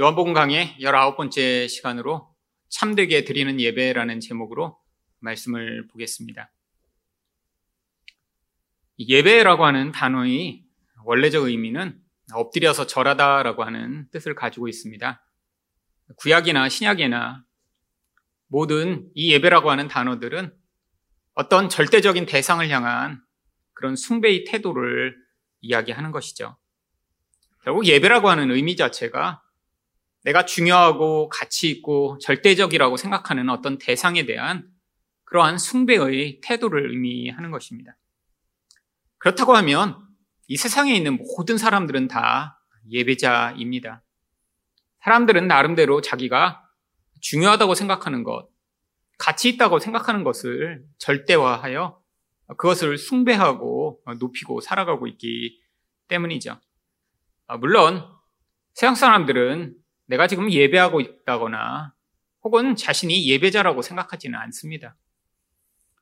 요한복음 강의 19번째 시간으로 참되게 드리는 예배라는 제목으로 말씀을 보겠습니다. 예배라고 하는 단어의 원래적 의미는 엎드려서 절하다라고 하는 뜻을 가지고 있습니다. 구약이나 신약이나 모든 이 예배라고 하는 단어들은 어떤 절대적인 대상을 향한 그런 숭배의 태도를 이야기하는 것이죠. 결국 예배라고 하는 의미 자체가 내가 중요하고 가치 있고 절대적이라고 생각하는 어떤 대상에 대한 그러한 숭배의 태도를 의미하는 것입니다. 그렇다고 하면 이 세상에 있는 모든 사람들은 다 예배자입니다. 사람들은 나름대로 자기가 중요하다고 생각하는 것, 가치 있다고 생각하는 것을 절대화하여 그것을 숭배하고 높이고 살아가고 있기 때문이죠. 물론 세상 사람들은 내가 지금 예배하고 있다거나 혹은 자신이 예배자라고 생각하지는 않습니다.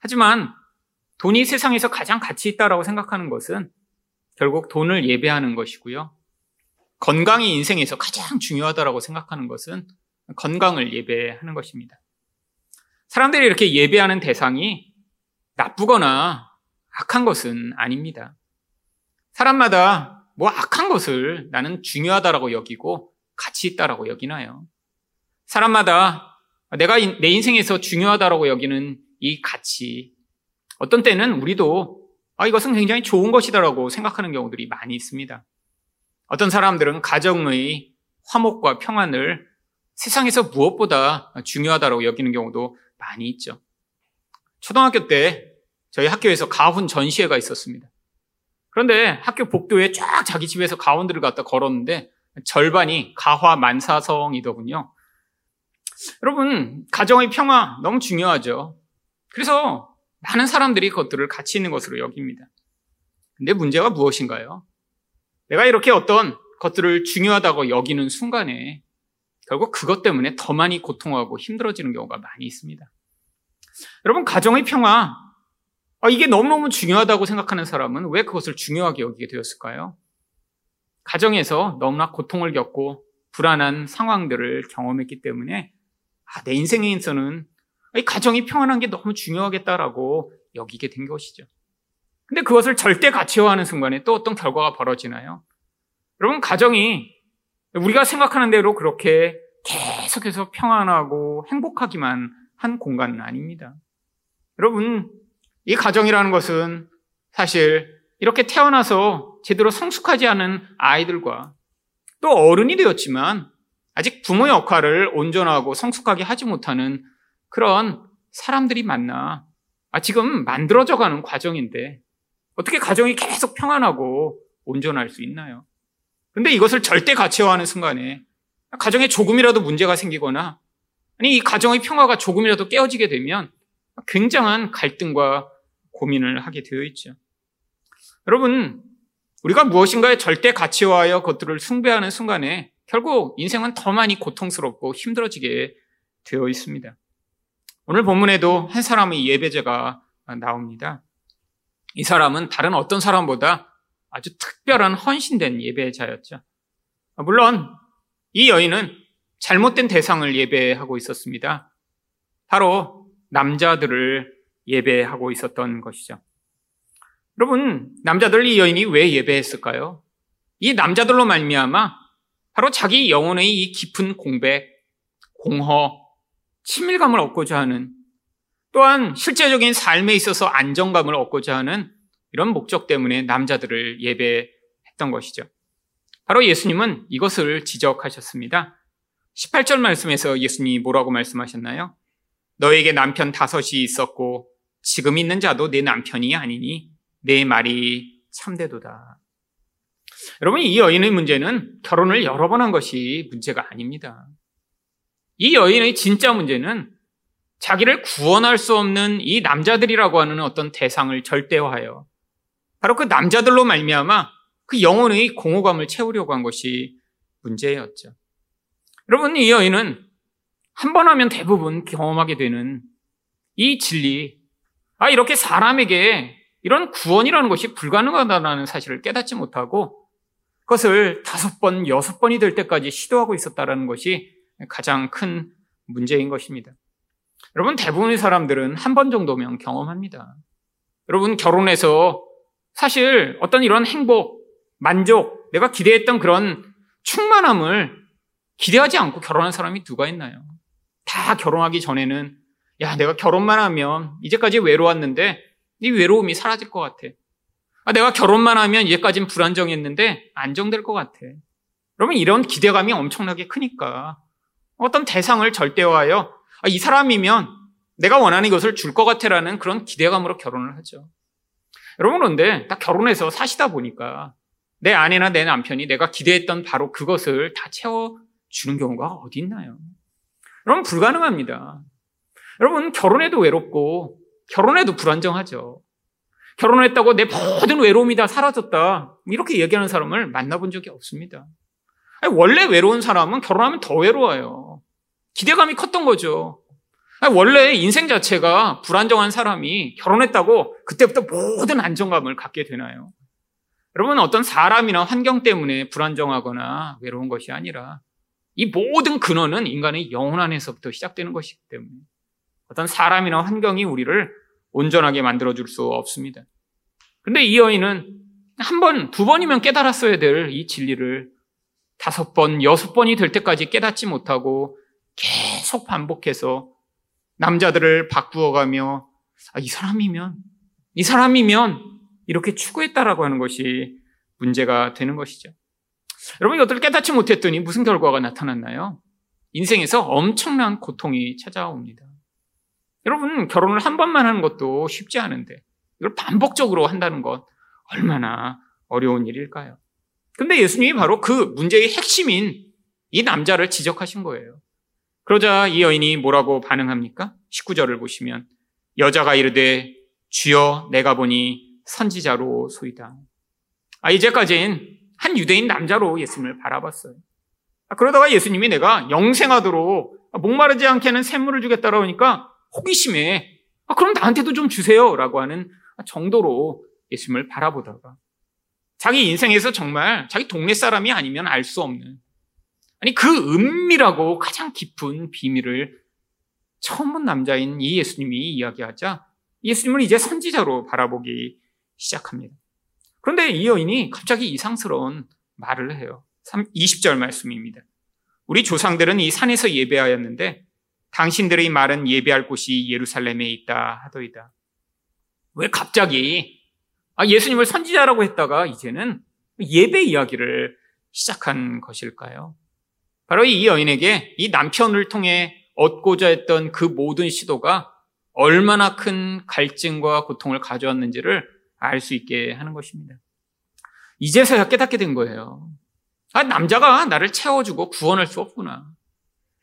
하지만 돈이 세상에서 가장 가치 있다라고 생각하는 것은 결국 돈을 예배하는 것이고요. 건강이 인생에서 가장 중요하다라고 생각하는 것은 건강을 예배하는 것입니다. 사람들이 이렇게 예배하는 대상이 나쁘거나 악한 것은 아닙니다. 사람마다 뭐 악한 것을 나는 중요하다라고 여기고 가치 있다라고 여기나요? 사람마다 내가 내 인생에서 중요하다라고 여기는 이 가치, 어떤 때는 우리도 아, 이것은 굉장히 좋은 것이다라고 생각하는 경우들이 많이 있습니다. 어떤 사람들은 가정의 화목과 평안을 세상에서 무엇보다 중요하다고 여기는 경우도 많이 있죠. 초등학교 때 저희 학교에서 가훈 전시회가 있었습니다. 그런데 학교 복도에 쫙 자기 집에서 가훈들을 갖다 걸었는데 절반이 가화 만사성이더군요. 여러분, 가정의 평화 너무 중요하죠. 그래서 많은 사람들이 그것들을 가치 있는 것으로 여깁니다. 근데 문제가 무엇인가요? 내가 이렇게 어떤 것들을 중요하다고 여기는 순간에 결국 그것 때문에 더 많이 고통하고 힘들어지는 경우가 많이 있습니다. 여러분, 가정의 평화, 아, 이게 너무너무 중요하다고 생각하는 사람은 왜 그것을 중요하게 여기게 되었을까요? 가정에서 너무나 고통을 겪고 불안한 상황들을 경험했기 때문에 아, 내 인생에서는 이 가정이 평안한 게 너무 중요하겠다라고 여기게 된 것이죠. 근데 그것을 절대 가치화하는 순간에 또 어떤 결과가 벌어지나요? 여러분, 가정이 우리가 생각하는 대로 그렇게 계속해서 평안하고 행복하기만 한 공간은 아닙니다. 여러분, 이 가정이라는 것은 사실 이렇게 태어나서 제대로 성숙하지 않은 아이들과 또 어른이 되었지만 아직 부모 역할을 온전하고 성숙하게 하지 못하는 그런 사람들이 만나 아, 지금 만들어져 가는 과정인데 어떻게 가정이 계속 평안하고 온전할 수 있나요? 근데 이것을 절대 가치화하는 순간에 가정에 조금이라도 문제가 생기거나 아니 이 가정의 평화가 조금이라도 깨어지게 되면 굉장한 갈등과 고민을 하게 되어 있죠. 여러분, 우리가 무엇인가에 절대 가치화하여 그것들을 숭배하는 순간에 결국 인생은 더 많이 고통스럽고 힘들어지게 되어 있습니다. 오늘 본문에도 한 사람의 예배자가 나옵니다. 이 사람은 다른 어떤 사람보다 아주 특별한 헌신된 예배자였죠. 물론 이 여인은 잘못된 대상을 예배하고 있었습니다. 바로 남자들을 예배하고 있었던 것이죠. 여러분, 남자들 이 여인이 왜 예배했을까요? 이 남자들로 말미암아 바로 자기 영혼의 이 깊은 공백, 공허, 친밀감을 얻고자 하는 또한 실제적인 삶에 있어서 안정감을 얻고자 하는 이런 목적 때문에 남자들을 예배했던 것이죠. 바로 예수님은 이것을 지적하셨습니다. 18절 말씀에서 예수님이 뭐라고 말씀하셨나요? 너에게 남편 다섯이 있었고 지금 있는 자도 내 남편이 아니니 내 말이 참되도다. 여러분, 이 여인의 문제는 결혼을 여러 번 한 것이 문제가 아닙니다. 이 여인의 진짜 문제는 자기를 구원할 수 없는 이 남자들이라고 하는 어떤 대상을 절대화하여 바로 그 남자들로 말미암아 그 영혼의 공허감을 채우려고 한 것이 문제였죠. 여러분, 이 여인은 한 번 하면 대부분 경험하게 되는 이 진리, 아, 이렇게 사람에게 이런 구원이라는 것이 불가능하다는 사실을 깨닫지 못하고 그것을 다섯 번, 여섯 번이 될 때까지 시도하고 있었다는 것이 가장 큰 문제인 것입니다. 여러분, 대부분의 사람들은 한 번 정도면 경험합니다. 여러분, 결혼해서 사실 어떤 이런 행복, 만족, 내가 기대했던 그런 충만함을 기대하지 않고 결혼한 사람이 누가 있나요? 다 결혼하기 전에는 야, 내가 결혼만 하면 이제까지 외로웠는데 이 외로움이 사라질 것 같아. 아, 내가 결혼만 하면 이제까지는 불안정했는데 안정될 것 같아. 그러면 이런 기대감이 엄청나게 크니까 어떤 대상을 절대화하여 아, 이 사람이면 내가 원하는 것을 줄 것 같아라는 그런 기대감으로 결혼을 하죠. 여러분 그런데 딱 결혼해서 사시다 보니까 내 아내나 내 남편이 내가 기대했던 바로 그것을 다 채워주는 경우가 어디 있나요? 여러분 불가능합니다. 여러분 결혼해도 외롭고 결혼해도 불안정하죠. 결혼했다고 내 모든 외로움이 다 사라졌다. 이렇게 얘기하는 사람을 만나본 적이 없습니다. 원래 외로운 사람은 결혼하면 더 외로워요. 기대감이 컸던 거죠. 원래 인생 자체가 불안정한 사람이 결혼했다고 그때부터 모든 안정감을 갖게 되나요? 여러분, 어떤 사람이나 환경 때문에 불안정하거나 외로운 것이 아니라 이 모든 근원은 인간의 영혼 안에서부터 시작되는 것이기 때문에 어떤 사람이나 환경이 우리를 온전하게 만들어줄 수 없습니다. 근데 이 여인은 한 번, 두 번이면 깨달았어야 될 이 진리를 다섯 번, 여섯 번이 될 때까지 깨닫지 못하고 계속 반복해서 남자들을 바꾸어가며 아, 이 사람이면, 이 사람이면 이렇게 추구했다라고 하는 것이 문제가 되는 것이죠. 여러분 이것들을 깨닫지 못했더니 무슨 결과가 나타났나요? 인생에서 엄청난 고통이 찾아옵니다. 여러분 결혼을 한 번만 하는 것도 쉽지 않은데 이걸 반복적으로 한다는 것 얼마나 어려운 일일까요? 근데 예수님이 바로 그 문제의 핵심인 이 남자를 지적하신 거예요. 그러자 이 여인이 뭐라고 반응합니까? 19절을 보시면 여자가 이르되 주여 내가 보니 선지자로 소이다. 아 이제까지는 한 유대인 남자로 예수님을 바라봤어요. 아, 그러다가 예수님이 내가 영생하도록 목마르지 않게 하는 샘물을 주겠다라고 하니까 호기심에 아, 그럼 나한테도 좀 주세요라고 하는 정도로 예수님을 바라보다가 자기 인생에서 정말 자기 동네 사람이 아니면 알 수 없는 아니 그 은밀하고 가장 깊은 비밀을 처음 본 남자인 이 예수님이 이야기하자 예수님을 이제 선지자로 바라보기 시작합니다. 그런데 이 여인이 갑자기 이상스러운 말을 해요. 20절 말씀입니다. 우리 조상들은 이 산에서 예배하였는데 당신들의 말은 예배할 곳이 예루살렘에 있다 하더이다. 왜 갑자기 아, 예수님을 선지자라고 했다가 이제는 예배 이야기를 시작한 것일까요? 바로 이 여인에게 이 남편을 통해 얻고자 했던 그 모든 시도가 얼마나 큰 갈증과 고통을 가져왔는지를 알 수 있게 하는 것입니다. 이제서야 깨닫게 된 거예요. 아, 남자가 나를 채워주고 구원할 수 없구나.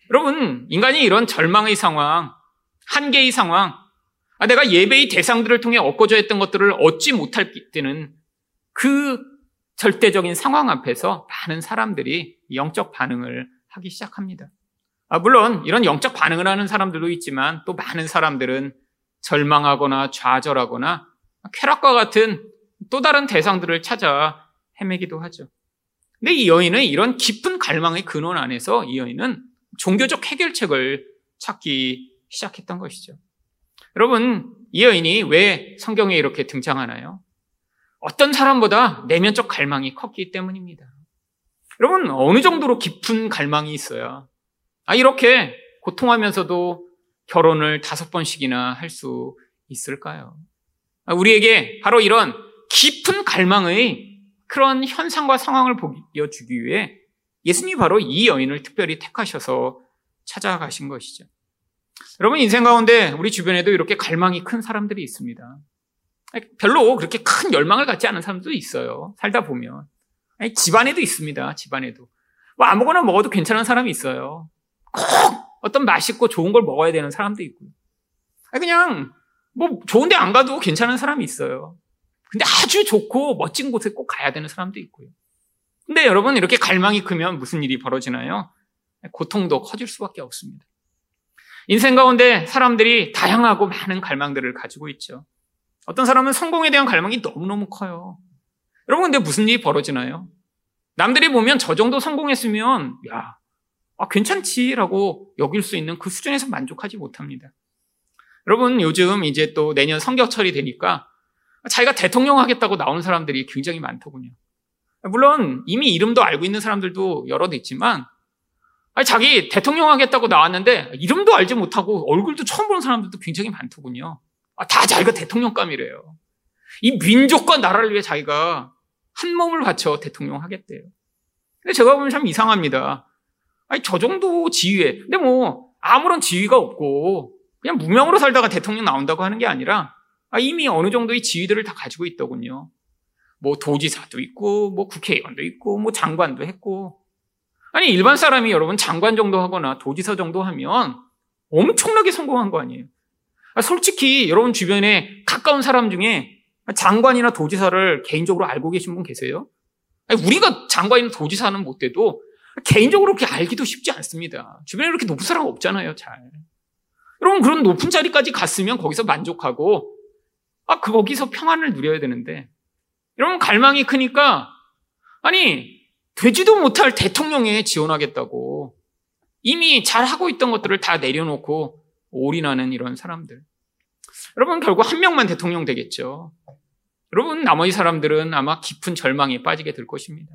여러분, 인간이 이런 절망의 상황, 한계의 상황, 아, 내가 예배의 대상들을 통해 얻고자 했던 것들을 얻지 못할 때는 그 절대적인 상황 앞에서 많은 사람들이 영적 반응을 하기 시작합니다. 아, 물론 이런 영적 반응을 하는 사람들도 있지만 또 많은 사람들은 절망하거나 좌절하거나 쾌락과 같은 또 다른 대상들을 찾아 헤매기도 하죠. 근데 이 여인은 이런 깊은 갈망의 근원 안에서 이 여인은 종교적 해결책을 찾기 시작했던 것이죠. 여러분, 이 여인이 왜 성경에 이렇게 등장하나요? 어떤 사람보다 내면적 갈망이 컸기 때문입니다. 여러분, 어느 정도로 깊은 갈망이 있어야, 아, 이렇게 고통하면서도 결혼을 다섯 번씩이나 할 수 있을까요? 아, 우리에게 바로 이런 깊은 갈망의 그런 현상과 상황을 보여주기 위해 예수님이 바로 이 여인을 특별히 택하셔서 찾아가신 것이죠. 여러분 인생 가운데 우리 주변에도 이렇게 갈망이 큰 사람들이 있습니다. 별로 그렇게 큰 열망을 갖지 않은 사람도 있어요. 살다 보면. 집안에도 있습니다. 집안에도. 뭐 아무거나 먹어도 괜찮은 사람이 있어요. 꼭 어떤 맛있고 좋은 걸 먹어야 되는 사람도 있고요. 아니, 그냥 뭐 좋은 데 안 가도 괜찮은 사람이 있어요. 근데 아주 좋고 멋진 곳에 꼭 가야 되는 사람도 있고요. 근데 여러분 이렇게 갈망이 크면 무슨 일이 벌어지나요? 고통도 커질 수밖에 없습니다. 인생 가운데 사람들이 다양하고 많은 갈망들을 가지고 있죠. 어떤 사람은 성공에 대한 갈망이 너무너무 커요. 여러분, 근데 무슨 일이 벌어지나요? 남들이 보면 저 정도 성공했으면, 야, 아, 괜찮지라고 여길 수 있는 그 수준에서 만족하지 못합니다. 여러분, 요즘 이제 또 내년 성격철이 되니까 자기가 대통령 하겠다고 나오는 사람들이 굉장히 많더군요. 물론 이미 이름도 알고 있는 사람들도 여럿 있지만 자기 대통령 하겠다고 나왔는데 이름도 알지 못하고 얼굴도 처음 보는 사람들도 굉장히 많더군요. 아, 다 자기가 대통령감이래요. 이 민족과 나라를 위해 자기가 한 몸을 바쳐 대통령 하겠대요. 근데 제가 보면 참 이상합니다. 아니, 저 정도 지위에. 근데 뭐, 아무런 지위가 없고, 그냥 무명으로 살다가 대통령 나온다고 하는 게 아니라, 아, 이미 어느 정도의 지위들을 다 가지고 있더군요. 뭐, 도지사도 있고, 뭐, 국회의원도 있고, 뭐, 장관도 했고. 아니, 일반 사람이 여러분 장관 정도 하거나 도지사 정도 하면 엄청나게 성공한 거 아니에요. 아, 솔직히 여러분 주변에 가까운 사람 중에 장관이나 도지사를 개인적으로 알고 계신 분 계세요? 우리가 장관이나 도지사는 못 돼도 개인적으로 그렇게 알기도 쉽지 않습니다. 주변에 그렇게 높은 사람 없잖아요, 잘. 여러분, 그런 높은 자리까지 갔으면 거기서 만족하고, 아, 그 거기서 평안을 누려야 되는데, 여러분, 갈망이 크니까, 아니, 되지도 못할 대통령에 지원하겠다고, 이미 잘 하고 있던 것들을 다 내려놓고 올인하는 이런 사람들. 여러분, 결국 한 명만 대통령 되겠죠. 여러분, 나머지 사람들은 아마 깊은 절망에 빠지게 될 것입니다.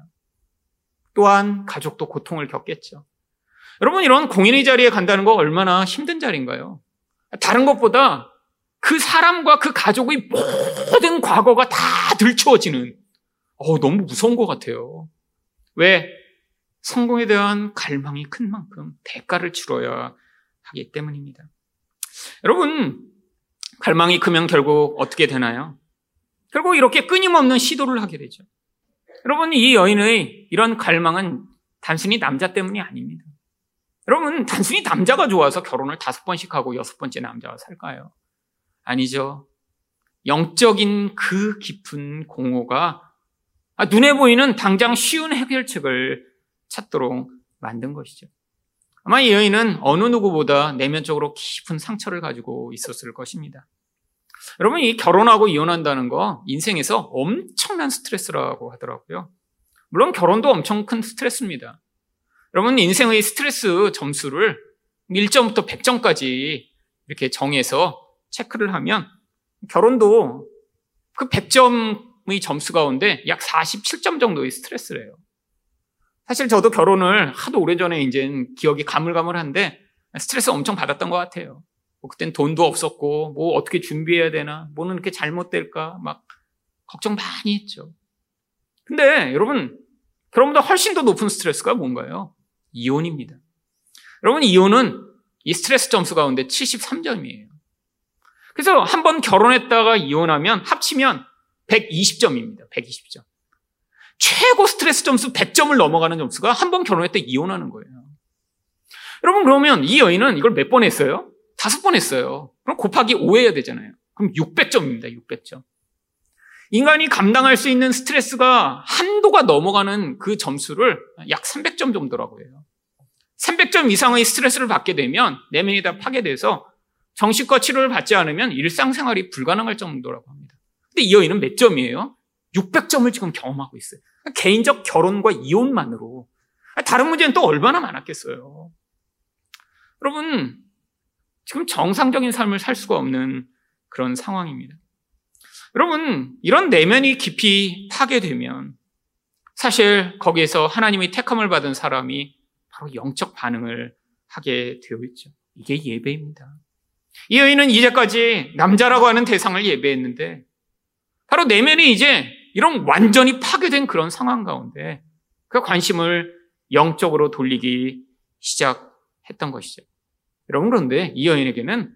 또한 가족도 고통을 겪겠죠. 여러분, 이런 공인의 자리에 간다는 거 얼마나 힘든 자리인가요? 다른 것보다 그 사람과 그 가족의 모든 과거가 다 들추어지는, 어, 너무 무서운 것 같아요. 왜? 성공에 대한 갈망이 큰 만큼 대가를 치러야 하기 때문입니다. 여러분, 갈망이 크면 결국 어떻게 되나요? 결국 이렇게 끊임없는 시도를 하게 되죠. 여러분, 이 여인의 이런 갈망은 단순히 남자 때문이 아닙니다. 여러분, 단순히 남자가 좋아서 결혼을 다섯 번씩 하고 여섯 번째 남자와 살까요? 아니죠. 영적인 그 깊은 공허가 눈에 보이는 당장 쉬운 해결책을 찾도록 만든 것이죠. 아마 이 여인은 어느 누구보다 내면적으로 깊은 상처를 가지고 있었을 것입니다. 여러분, 이 결혼하고 이혼한다는 거 인생에서 엄청난 스트레스라고 하더라고요. 물론 결혼도 엄청 큰 스트레스입니다. 여러분, 인생의 스트레스 점수를 1점부터 100점까지 이렇게 정해서 체크를 하면 결혼도 그 100점의 점수 가운데 약 47점 정도의 스트레스래요. 사실 저도 결혼을 하도 오래전에 이제 기억이 가물가물한데 스트레스 엄청 받았던 것 같아요. 뭐 그땐 돈도 없었고 뭐 어떻게 준비해야 되나 뭐는 이렇게 잘못될까 막 걱정 많이 했죠. 근데 여러분 결혼보다 훨씬 더 높은 스트레스가 뭔가요? 이혼입니다. 여러분 이혼은 이 스트레스 점수 가운데 73점이에요. 그래서 한 번 결혼했다가 이혼하면 합치면 120점입니다. 120점. 최고 스트레스 점수 100점을 넘어가는 점수가 한 번 결혼했다 이혼하는 거예요. 여러분 그러면 이 여인은 이걸 몇 번 했어요? 다섯 번 했어요. 그럼 곱하기 5 해야 되잖아요. 그럼 600점입니다. 600점. 인간이 감당할 수 있는 스트레스가 한도가 넘어가는 그 점수를 약 300점 정도라고 해요. 300점 이상의 스트레스를 받게 되면 내면이 다 파괴돼서 정신과 치료를 받지 않으면 일상생활이 불가능할 정도라고 합니다. 근데 이 여인은 몇 점이에요? 600점을 지금 경험하고 있어요. 개인적 결혼과 이혼만으로. 다른 문제는 또 얼마나 많았겠어요. 여러분, 지금 정상적인 삶을 살 수가 없는 그런 상황입니다. 여러분, 이런 내면이 깊이 파괴되면 사실 거기에서 하나님의 택함을 받은 사람이 바로 영적 반응을 하게 되어 있죠. 이게 예배입니다. 이 여인은 이제까지 남자라고 하는 대상을 예배했는데 바로 내면이 이제 이런 완전히 파괴된 그런 상황 가운데 그 관심을 영적으로 돌리기 시작했던 것이죠. 여러분 그런데 이 여인에게는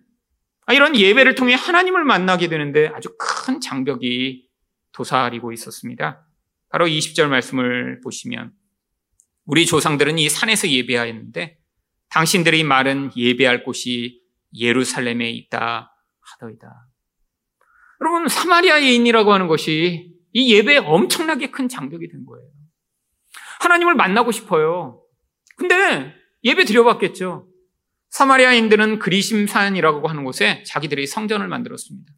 아, 이런 예배를 통해 하나님을 만나게 되는데 아주 큰 장벽이 도사리고 있었습니다. 바로 20절 말씀을 보시면 우리 조상들은 이 산에서 예배하였는데 당신들의 말은 예배할 곳이 예루살렘에 있다 하더이다. 여러분 사마리아 여인이라고 하는 것이 이 예배에 엄청나게 큰 장벽이 된 거예요. 하나님을 만나고 싶어요. 근데 예배 드려봤겠죠. 사마리아인들은 그리심산이라고 하는 곳에 자기들이 성전을 만들었습니다.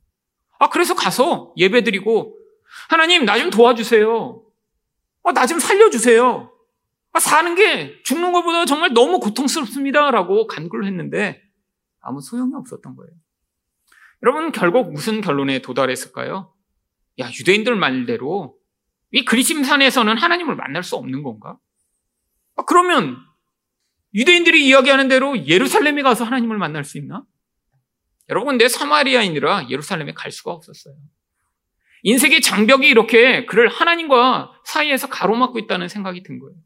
아, 그래서 가서 예배 드리고, 하나님, 나 좀 도와주세요. 아, 나 좀 살려주세요. 아, 사는 게 죽는 것보다 정말 너무 고통스럽습니다. 라고 간구를 했는데 아무 소용이 없었던 거예요. 여러분, 결국 무슨 결론에 도달했을까요? 야, 유대인들 말대로 이 그리심산에서는 하나님을 만날 수 없는 건가? 아, 그러면 유대인들이 이야기하는 대로 예루살렘에 가서 하나님을 만날 수 있나? 여러분, 근데 사마리아인이라 예루살렘에 갈 수가 없었어요. 인생의 장벽이 이렇게 그를 하나님과 사이에서 가로막고 있다는 생각이 든 거예요.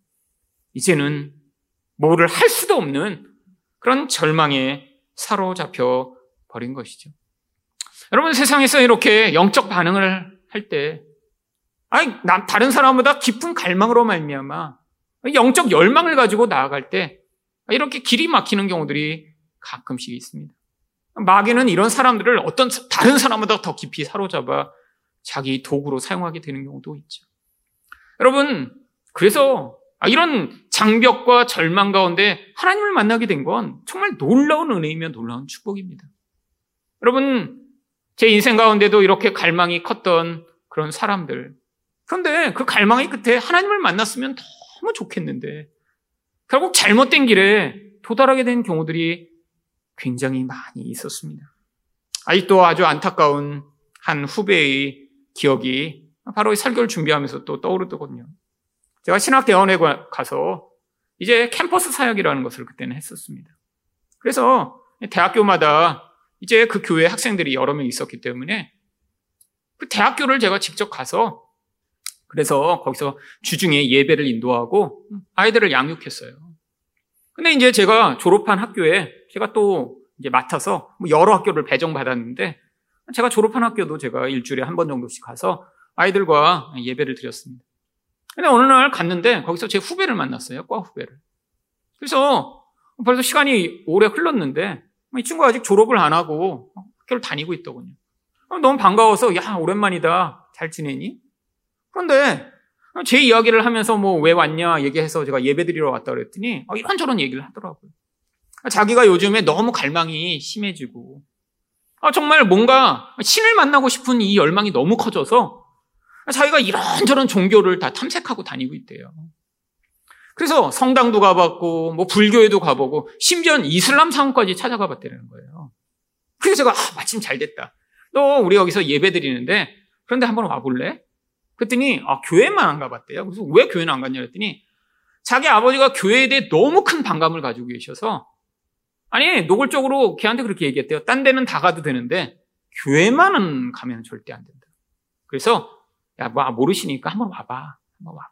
이제는 뭐를 할 수도 없는 그런 절망에 사로잡혀 버린 것이죠. 여러분 세상에서 이렇게 영적 반응을 할 때, 아니 다른 사람보다 깊은 갈망으로 말미암아 영적 열망을 가지고 나아갈 때 이렇게 길이 막히는 경우들이 가끔씩 있습니다. 마귀는 이런 사람들을 어떤 다른 사람보다 더 깊이 사로잡아 자기 도구로 사용하게 되는 경우도 있죠. 여러분, 그래서 이런 장벽과 절망 가운데 하나님을 만나게 된 건 정말 놀라운 은혜이며 놀라운 축복입니다. 여러분, 제 인생 가운데도 이렇게 갈망이 컸던 그런 사람들. 그런데 그 갈망의 끝에 하나님을 만났으면 너무 좋겠는데, 결국 잘못된 길에 도달하게 된 경우들이 굉장히 많이 있었습니다. 아직도 아주 안타까운 한 후배의 기억이 바로 설교를 준비하면서 또 떠오르더군요. 제가 신학대원에 가서 이제 캠퍼스 사역이라는 것을 그때는 했었습니다. 그래서 대학교마다 이제 그 교회 학생들이 여러 명 있었기 때문에 그 대학교를 제가 직접 가서 그래서 거기서 주중에 예배를 인도하고 아이들을 양육했어요. 근데 이제 제가 졸업한 학교에 제가 또 이제 맡아서 뭐 여러 학교를 배정받았는데 제가 졸업한 학교도 제가 일주일에 한 번 정도씩 가서 아이들과 예배를 드렸습니다. 근데 어느 날 갔는데 거기서 제 후배를 만났어요. 과 후배를. 그래서 벌써 시간이 오래 흘렀는데 이 친구가 아직 졸업을 안 하고 학교를 다니고 있더군요. 너무 반가워서 야 오랜만이다. 잘 지내니? 그런데 제 이야기를 하면서 뭐 왜 왔냐 얘기해서 제가 예배 드리러 왔다 그랬더니 이런저런 얘기를 하더라고요. 자기가 요즘에 너무 갈망이 심해지고 아, 정말 뭔가 신을 만나고 싶은 이 열망이 너무 커져서 자기가 이런저런 종교를 다 탐색하고 다니고 있대요. 그래서 성당도 가봤고, 뭐 불교에도 가보고, 심지어 이슬람 상까지 찾아가 봤다는 거예요. 그래서 제가, 아, 마침 잘 됐다. 너 우리 여기서 예배 드리는데, 그런데 한번 와볼래? 그랬더니, 아, 교회만 안 가봤대요. 그래서 왜 교회는 안 갔냐 그랬더니, 자기 아버지가 교회에 대해 너무 큰 반감을 가지고 계셔서, 아니, 노골적으로 걔한테 그렇게 얘기했대요. 딴 데는 다 가도 되는데, 교회만은 가면 절대 안 된다. 그래서, 야, 뭐, 모르시니까 한번 와봐. 한번 와봐.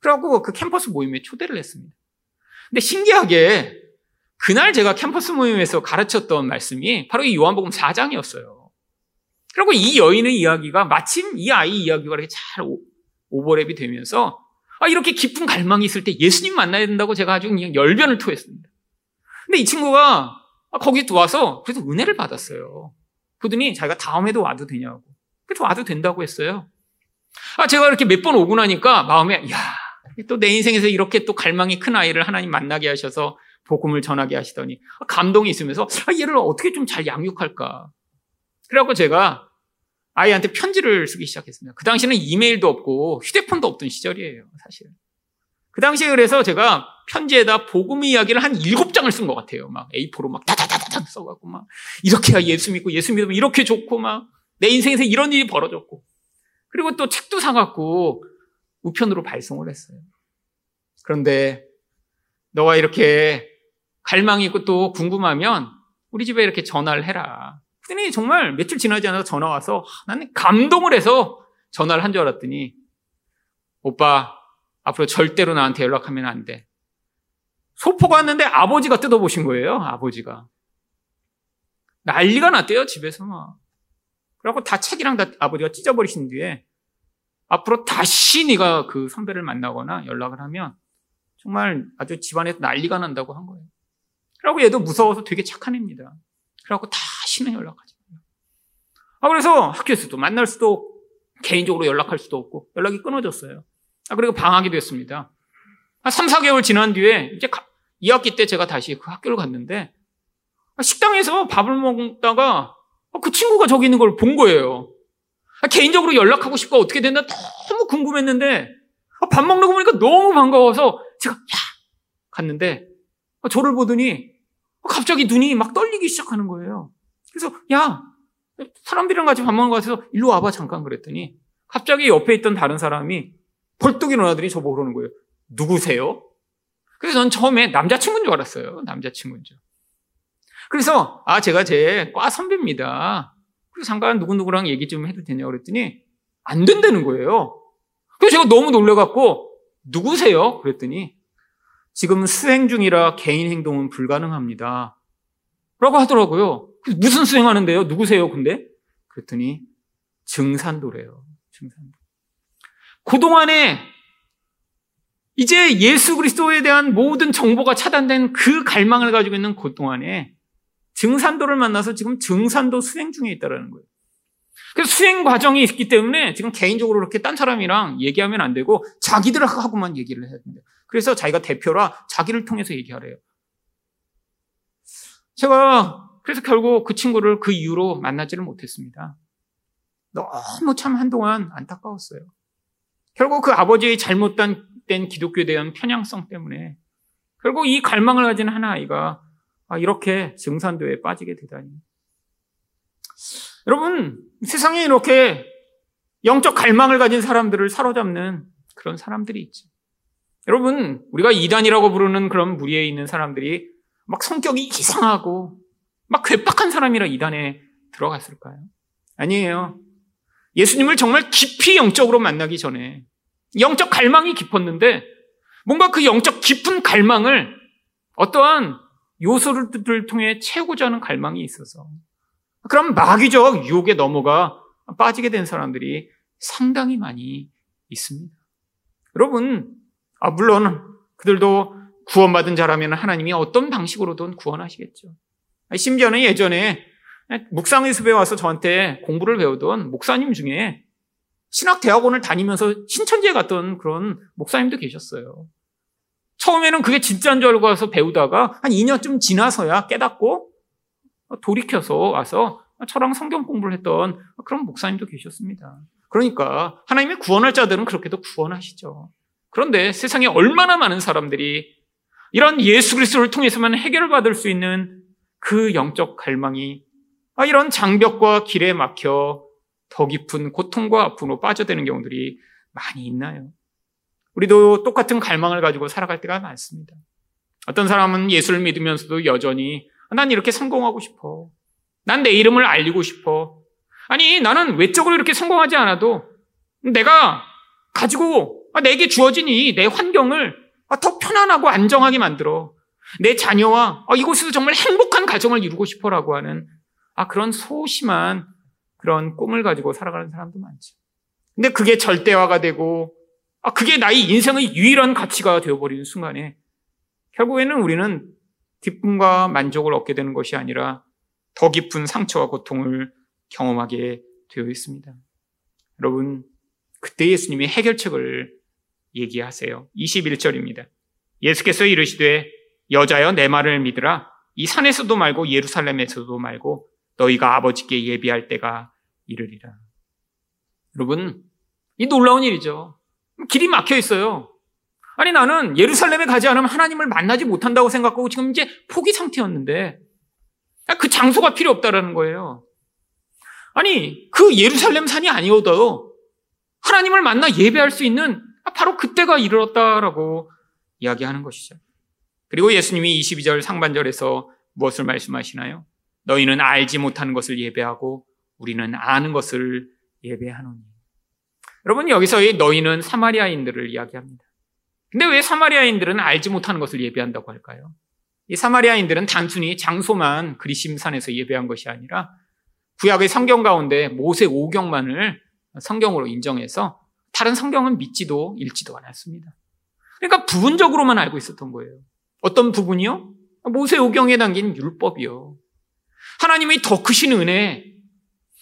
그래갖고 그 캠퍼스 모임에 초대를 했습니다. 근데 신기하게, 그날 제가 캠퍼스 모임에서 가르쳤던 말씀이 바로 이 요한복음 4장이었어요. 그리고 이 여인의 이야기가 마침 이 아이 이야기가 이렇게 잘 오버랩이 되면서 아, 이렇게 깊은 갈망이 있을 때 예수님 만나야 된다고 제가 아주 그냥 열변을 토했습니다. 근데 이 친구가 거기 와서 그래서 은혜를 받았어요. 그러더니 자기가 다음에도 와도 되냐고. 그래서 와도 된다고 했어요. 아, 제가 이렇게 몇 번 오고 나니까 마음에, 야, 또 내 인생에서 이렇게 또 갈망이 큰 아이를 하나님 만나게 하셔서 복음을 전하게 하시더니 감동이 있으면서 아, 얘를 어떻게 좀 잘 양육할까. 그래갖고 제가 아이한테 편지를 쓰기 시작했습니다. 그 당시는 이메일도 없고 휴대폰도 없던 시절이에요, 사실. 그 당시에 그래서 제가 편지에다 복음 이야기를 한 일곱 장을 쓴 것 같아요. 막 A4로 막 다다다다닥 써갖고 막 이렇게 예수 믿고 예수 믿으면 이렇게 좋고 막 내 인생에서 이런 일이 벌어졌고 그리고 또 책도 사갖고 우편으로 발송을 했어요. 그런데 너가 이렇게 갈망이 있고 또 궁금하면 우리 집에 이렇게 전화를 해라. 그랬더니 정말 며칠 지나지 않아서 전화 와서 나는 감동을 해서 전화를 한 줄 알았더니 오빠 앞으로 절대로 나한테 연락하면 안 돼. 소포가 왔는데 아버지가 뜯어보신 거예요, 아버지가. 난리가 났대요, 집에서 막. 그래갖고 다 책이랑 다 아버지가 찢어버리신 뒤에 앞으로 다시 네가 그 선배를 만나거나 연락을 하면 정말 아주 집안에서 난리가 난다고 한 거예요. 그래갖고 얘도 무서워서 되게 착한 애입니다. 그래갖고 다시는 연락하지 마요. 아, 그래서 학교에서도 만날 수도 개인적으로 연락할 수도 없고, 연락이 끊어졌어요. 아, 그리고 방학이 됐습니다. 한 3, 4개월 지난 뒤에 이제 2학기 때 제가 다시 그 학교를 갔는데 식당에서 밥을 먹다가 그 친구가 저기 있는 걸 본 거예요. 개인적으로 연락하고 싶고 어떻게 됐나 너무 궁금했는데 아, 밥 먹는 거 보니까 너무 반가워서 제가 야 갔는데 아, 저를 보더니 갑자기 눈이 막 떨리기 시작하는 거예요. 그래서 야 사람들이랑 같이 밥 먹는 거 같아서 일로 와봐 잠깐 그랬더니 갑자기 옆에 있던 다른 사람이 벌떡 일어나더니 저보고 그러는 거예요. 누구세요? 그래서 전 처음에 남자친구인 줄 알았어요. 남자친구인 줄. 그래서 아 제가 제 과 선배입니다. 그래서 잠깐 누구누구랑 얘기 좀 해도 되냐고 그랬더니 안 된다는 거예요. 그래서 제가 너무 놀래갖고 누구세요? 그랬더니 지금 수행 중이라 개인 행동은 불가능합니다. 라고 하더라고요. 무슨 수행하는데요? 누구세요? 근데? 그랬더니 증산도래요. 증산도. 그동안에 이제 예수 그리스도에 대한 모든 정보가 차단된 그 갈망을 가지고 있는 그동안에 증산도를 만나서 지금 증산도 수행 중에 있다는 거예요. 그래서 수행 과정이 있기 때문에 지금 개인적으로 그렇게 딴 사람이랑 얘기하면 안 되고 자기들하고만 얘기를 해야 된다. 그래서 자기가 대표라 자기를 통해서 얘기하래요. 제가 그래서 결국 그 친구를 그 이후로 만나지를 못했습니다. 너무 참 한동안 안타까웠어요. 결국 그 아버지의 잘못된 기독교에 대한 편향성 때문에 결국 이 갈망을 가진 한 아이가 이렇게 증산도에 빠지게 되다니. 여러분, 세상에 이렇게 영적 갈망을 가진 사람들을 사로잡는 그런 사람들이 있죠. 여러분, 우리가 이단이라고 부르는 그런 무리에 있는 사람들이 막 성격이 이상하고 막 괴팍한 사람이라 이단에 들어갔을까요? 아니에요. 예수님을 정말 깊이 영적으로 만나기 전에 영적 갈망이 깊었는데 뭔가 그 영적 깊은 갈망을 어떠한 요소를 통해 채우고자 하는 갈망이 있어서 그럼 마귀적 유혹에 넘어가 빠지게 된 사람들이 상당히 많이 있습니다. 여러분, 아, 물론 그들도 구원받은 자라면 하나님이 어떤 방식으로든 구원하시겠죠. 심지어는 예전에 묵상의 숲에 와서 저한테 공부를 배우던 목사님 중에 신학대학원을 다니면서 신천지에 갔던 그런 목사님도 계셨어요. 처음에는 그게 진짜인 줄 알고 와서 배우다가 한 2년쯤 지나서야 깨닫고 돌이켜서 와서 저랑 성경 공부를 했던 그런 목사님도 계셨습니다. 그러니까 하나님의 구원할 자들은 그렇게도 구원하시죠. 그런데 세상에 얼마나 많은 사람들이 이런 예수 그리스도를 통해서만 해결을 받을 수 있는 그 영적 갈망이 아, 이런 장벽과 길에 막혀 더 깊은 고통과 아픔으로 빠져드는 경우들이 많이 있나요? 우리도 똑같은 갈망을 가지고 살아갈 때가 많습니다. 어떤 사람은 예수를 믿으면서도 여전히 난 이렇게 성공하고 싶어. 난 내 이름을 알리고 싶어. 아니, 나는 외적으로 이렇게 성공하지 않아도 내가 가지고 내게 주어진 이 내 환경을 더 편안하고 안정하게 만들어. 내 자녀와 이곳에서 정말 행복한 가정을 이루고 싶어라고 하는 아, 그런 소심한 그런 꿈을 가지고 살아가는 사람도 많죠. 근데 그게 절대화가 되고 아, 그게 나의 인생의 유일한 가치가 되어버리는 순간에 결국에는 우리는 기쁨과 만족을 얻게 되는 것이 아니라 더 깊은 상처와 고통을 경험하게 되어 있습니다. 여러분, 그때 예수님이 해결책을 얘기하세요. 21절입니다. 예수께서 이르시되 여자여 내 말을 믿으라. 이 산에서도 말고 예루살렘에서도 말고 너희가 아버지께 예비할 때가 이르리라. 여러분, 이 놀라운 일이죠. 길이 막혀 있어요. 아니 나는 예루살렘에 가지 않으면 하나님을 만나지 못한다고 생각하고 지금 이제 포기 상태였는데 그 장소가 필요 없다라는 거예요. 아니 그 예루살렘 산이 아니어도 하나님을 만나 예배할 수 있는 바로 그때가 이르렀다라고 이야기하는 것이죠. 그리고 예수님이 22절 상반절에서 무엇을 말씀하시나요? 너희는 알지 못하는 것을 예배하고 우리는 아는 것을 예배하노니. 여러분 여기서 의 너희는 사마리아인들을 이야기합니다. 근데 왜 사마리아인들은 알지 못하는 것을 예배한다고 할까요? 이 사마리아인들은 단순히 장소만 그리심산에서 예배한 것이 아니라 구약의 성경 가운데 모세 오경만을 성경으로 인정해서 다른 성경은 믿지도 읽지도 않았습니다. 그러니까 부분적으로만 알고 있었던 거예요. 어떤 부분이요? 모세 오경에 담긴 율법이요. 하나님의 더 크신 은혜,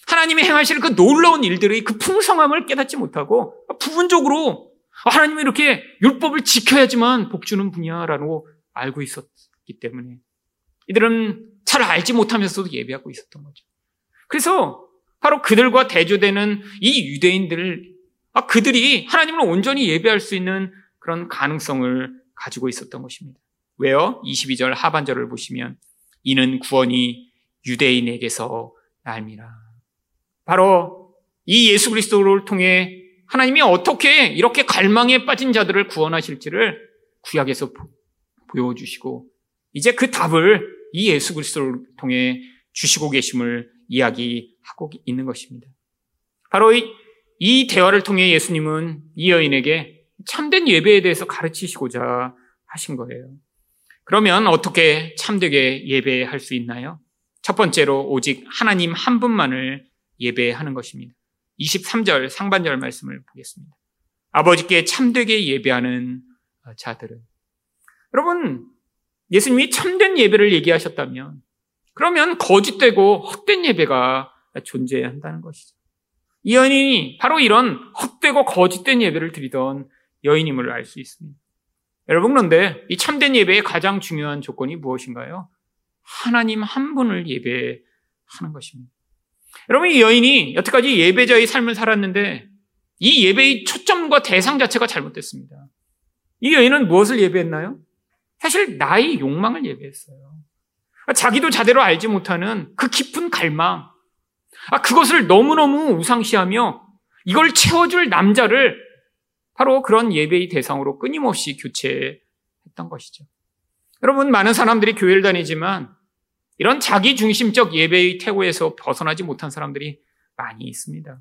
하나님이 행하실 그 놀라운 일들의 그 풍성함을 깨닫지 못하고 부분적으로 하나님이 이렇게 율법을 지켜야지만 복주는 분야라고 알고 있었기 때문에 이들은 잘 알지 못하면서도 예배하고 있었던 거죠. 그래서 바로 그들과 대조되는 이 유대인들을 아, 그들이 하나님을 온전히 예배할 수 있는 그런 가능성을 가지고 있었던 것입니다. 왜요? 22절 하반절을 보시면 이는 구원이 유대인에게서 날미라. 바로 이 예수 그리스도를 통해 하나님이 어떻게 이렇게 갈망에 빠진 자들을 구원하실지를 구약에서 보여주시고 이제 그 답을 이 예수 그리스도를 통해 주시고 계심을 이야기하고 있는 것입니다. 바로 이, 이 대화를 통해 예수님은 이 여인에게 참된 예배에 대해서 가르치시고자 하신 거예요. 그러면 어떻게 참되게 예배할 수 있나요? 첫 번째로 오직 하나님 한 분만을 예배하는 것입니다. 23절 상반절 말씀을 보겠습니다. 아버지께 참되게 예배하는 자들은 여러분 예수님이 참된 예배를 얘기하셨다면 그러면 거짓되고 헛된 예배가 존재한다는 것이죠. 이 여인이 바로 이런 헛되고 거짓된 예배를 드리던 여인임을 알 수 있습니다. 여러분 그런데 이 참된 예배의 가장 중요한 조건이 무엇인가요? 하나님 한 분을 예배하는 것입니다. 여러분 이 여인이 여태까지 예배자의 삶을 살았는데 이 예배의 초점과 대상 자체가 잘못됐습니다. 이 여인은 무엇을 예배했나요? 사실 나의 욕망을 예배했어요. 자기도 자대로 알지 못하는 그 깊은 갈망, 아, 그것을 너무너무 우상시하며 이걸 채워줄 남자를 바로 그런 예배의 대상으로 끊임없이 교체했던 것이죠. 여러분, 많은 사람들이 교회를 다니지만 이런 자기 중심적 예배의 태고에서 벗어나지 못한 사람들이 많이 있습니다.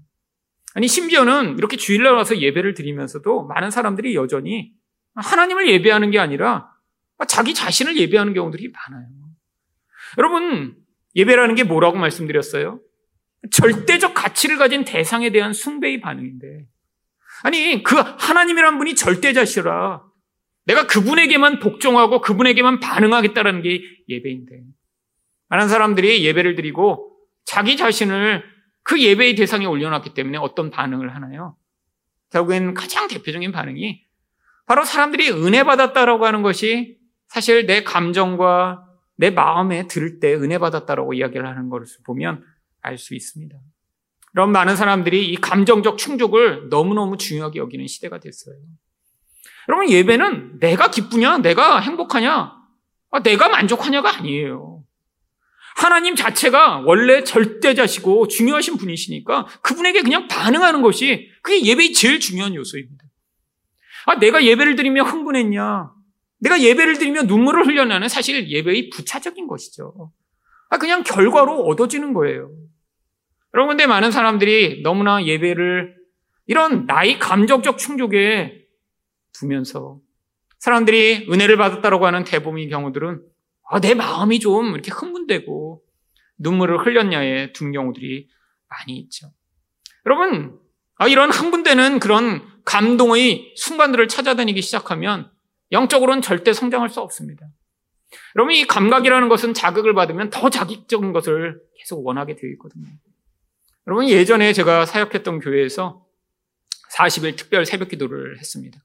아니, 심지어는 이렇게 주일날 와서 예배를 드리면서도 많은 사람들이 여전히 하나님을 예배하는 게 아니라 자기 자신을 예배하는 경우들이 많아요. 여러분, 예배라는 게 뭐라고 말씀드렸어요? 절대적 가치를 가진 대상에 대한 숭배의 반응인데. 아니, 그 하나님이란 분이 절대자시라. 내가 그분에게만 복종하고 그분에게만 반응하겠다라는 게 예배인데. 많은 사람들이 예배를 드리고 자기 자신을 그 예배의 대상에 올려놨기 때문에 어떤 반응을 하나요? 결국엔 가장 대표적인 반응이 바로 사람들이 은혜 받았다라고 하는 것이 사실 내 감정과 내 마음에 들을 때 은혜 받았다라고 이야기를 하는 것을 보면 알 수 있습니다. 그런 많은 사람들이 이 감정적 충족을 너무너무 중요하게 여기는 시대가 됐어요. 여러분, 예배는 내가 기쁘냐, 내가 행복하냐, 아, 내가 만족하냐가 아니에요. 하나님 자체가 원래 절대자시고 중요하신 분이시니까 그분에게 그냥 반응하는 것이 그게 예배의 제일 중요한 요소입니다. 아, 내가 예배를 드리며 흥분했냐? 내가 예배를 드리며 눈물을 흘려나는 사실 예배의 부차적인 것이죠. 아, 그냥 결과로 얻어지는 거예요. 여러분, 근데 많은 사람들이 너무나 예배를 이런 나의 감정적 충족에 두면서 사람들이 은혜를 받았다라고 하는 대부분의 경우들은 아, 내 마음이 좀 이렇게 흥분되고 눈물을 흘렸냐에 둔 경우들이 많이 있죠. 여러분, 아, 이런 흥분되는 그런 감동의 순간들을 찾아다니기 시작하면 영적으로는 절대 성장할 수 없습니다. 여러분, 이 감각이라는 것은 자극을 받으면 더 자극적인 것을 계속 원하게 되어 있거든요. 여러분, 예전에 제가 사역했던 교회에서 40일 특별 새벽 기도를 했습니다.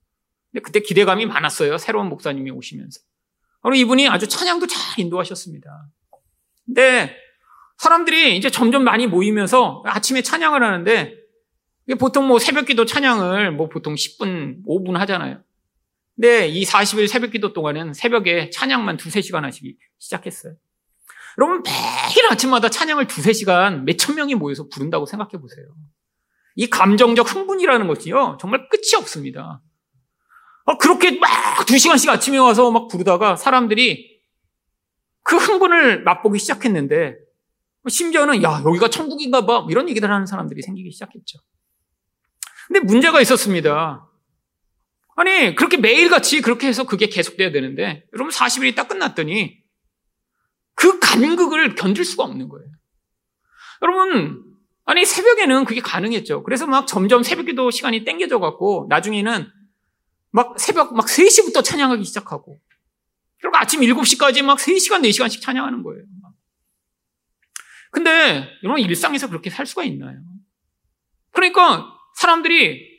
근데 그때 기대감이 많았어요. 새로운 목사님이 오시면서. 바로 이분이 아주 찬양도 잘 인도하셨습니다. 근데 사람들이 이제 점점 많이 모이면서 아침에 찬양을 하는데 보통 뭐 새벽 기도 찬양을 뭐 보통 10분, 5분 하잖아요. 근데 이 40일 새벽 기도 동안은 새벽에 찬양만 두세 시간 하시기 시작했어요. 여러분 매일 아침마다 찬양을 두세 시간 몇천 명이 모여서 부른다고 생각해 보세요. 이 감정적 흥분이라는 것이요. 정말 끝이 없습니다. 어, 그렇게 막 두 시간씩 아침에 와서 막 부르다가 사람들이 그 흥분을 맛보기 시작했는데 심지어는 야 여기가 천국인가 봐 이런 얘기를 하는 사람들이 생기기 시작했죠. 근데 문제가 있었습니다. 아니 그렇게 매일같이 그렇게 해서 그게 계속돼야 되는데 여러분 40일이 딱 끝났더니 그 간극을 견딜 수가 없는 거예요. 여러분 아니 새벽에는 그게 가능했죠. 그래서 막 점점 새벽기도 시간이 땡겨져 갖고 나중에는 막 새벽 막 3시부터 찬양하기 시작하고 그리고 아침 7시까지 막 3시간, 4시간씩 찬양하는 거예요. 근데 여러분 일상에서 그렇게 살 수가 있나요? 그러니까 사람들이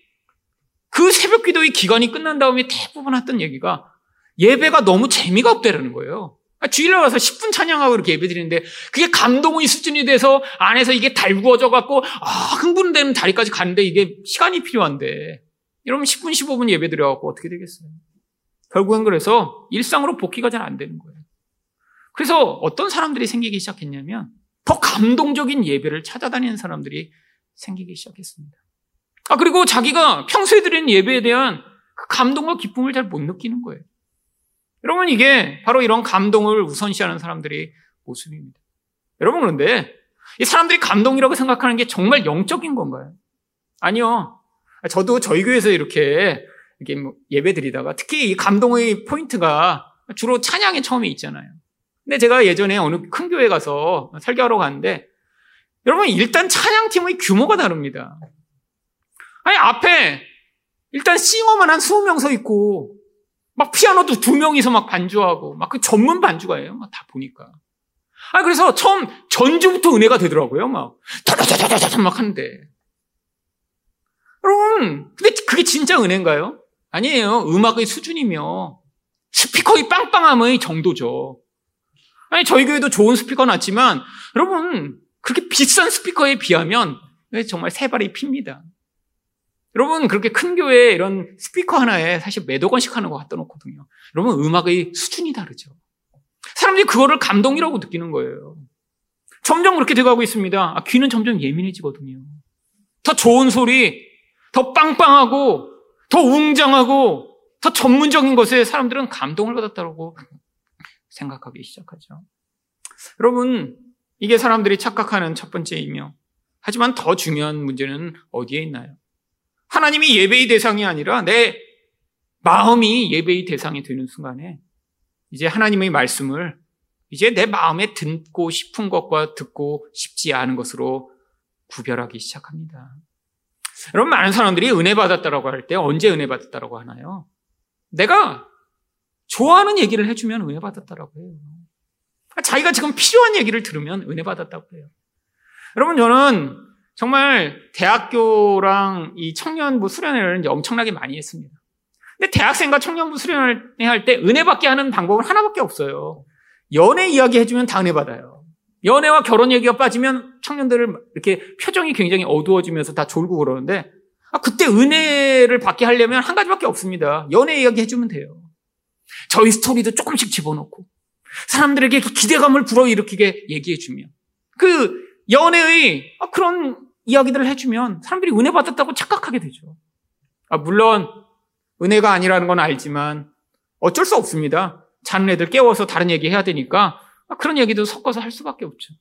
그 새벽 기도의 기간이 끝난 다음에 대부분 했던 얘기가 예배가 너무 재미가 없다라는 거예요. 아, 주일날 와서 10분 찬양하고 이렇게 예배 드리는데 그게 감동의 수준이 돼서 안에서 이게 달구어져 갖고 아, 흥분되는 자리까지 가는데 이게 시간이 필요한데 여러분 10분 15분 예배 드려 갖고 어떻게 되겠어요? 결국엔 그래서 일상으로 복귀가 잘 안 되는 거예요. 그래서 어떤 사람들이 생기기 시작했냐면 더 감동적인 예배를 찾아다니는 사람들이 생기기 시작했습니다. 아, 그리고 자기가 평소에 드리는 예배에 대한 그 감동과 기쁨을 잘 못 느끼는 거예요. 여러분, 이게 바로 이런 감동을 우선시하는 사람들의 모습입니다. 여러분, 그런데 이 사람들이 감동이라고 생각하는 게 정말 영적인 건가요? 아니요. 저도 저희 교회에서 이렇게, 이렇게 뭐 예배 드리다가 특히 이 감동의 포인트가 주로 찬양에 처음에 있잖아요. 근데 제가 예전에 어느 큰 교회 가서 설교하러 갔는데 여러분 일단 찬양팀의 규모가 다릅니다. 아니 앞에 일단 싱어만 한 20명 서 있고 막 피아노도 두 명이서 막 반주하고 막 그 전문 반주가예요. 막 다 보니까. 아 그래서 처음 전주부터 은혜가 되더라고요. 막 다다다다다 막 하는데. 여러분 근데 그게 진짜 은혜인가요? 아니에요. 음악의 수준이며 스피커의 빵빵함의 정도죠. 아니 저희 교회도 좋은 스피커 놨지만 여러분 그렇게 비싼 스피커에 비하면 정말 세 발이 핍니다. 여러분 그렇게 큰 교회에 이런 스피커 하나에 사실 몇억 원씩 하는 거 갖다 놓거든요. 여러분 음악의 수준이 다르죠. 사람들이 그거를 감동이라고 느끼는 거예요. 점점 그렇게 돼가고 있습니다. 아, 귀는 점점 예민해지거든요. 더 좋은 소리, 더 빵빵하고, 더 웅장하고, 더 전문적인 것에 사람들은 감동을 받았다고 생각하기 시작하죠. 여러분, 이게 사람들이 착각하는 첫 번째이며, 하지만 더 중요한 문제는 어디에 있나요? 하나님이 예배의 대상이 아니라 내 마음이 예배의 대상이 되는 순간에 이제 하나님의 말씀을 이제 내 마음에 듣고 싶은 것과 듣고 싶지 않은 것으로 구별하기 시작합니다. 여러분, 많은 사람들이 은혜 받았다라고 할 때 언제 은혜 받았다라고 하나요? 내가 좋아하는 얘기를 해주면 은혜 받았다라고 해요. 자기가 지금 필요한 얘기를 들으면 은혜 받았다고 해요. 여러분, 저는 정말 대학교랑 이 청년부 수련회를 엄청나게 많이 했습니다. 근데 대학생과 청년부 수련회 할 때 은혜 받게 하는 방법은 하나밖에 없어요. 연애 이야기 해주면 다 은혜 받아요. 연애와 결혼 얘기가 빠지면 청년들을 이렇게 표정이 굉장히 어두워지면서 다 졸고 그러는데 아, 그때 은혜를 받게 하려면 한 가지밖에 없습니다. 연애 이야기 해주면 돼요. 저희 스토리도 조금씩 집어넣고 사람들에게 그 기대감을 불어일으키게 얘기해주면 그 연애의 아, 그런 이야기들을 해주면 사람들이 은혜 받았다고 착각하게 되죠. 아, 물론 은혜가 아니라는 건 알지만 어쩔 수 없습니다. 자는 애들 깨워서 다른 얘기 해야 되니까 아, 그런 얘기도 섞어서 할 수밖에 없죠.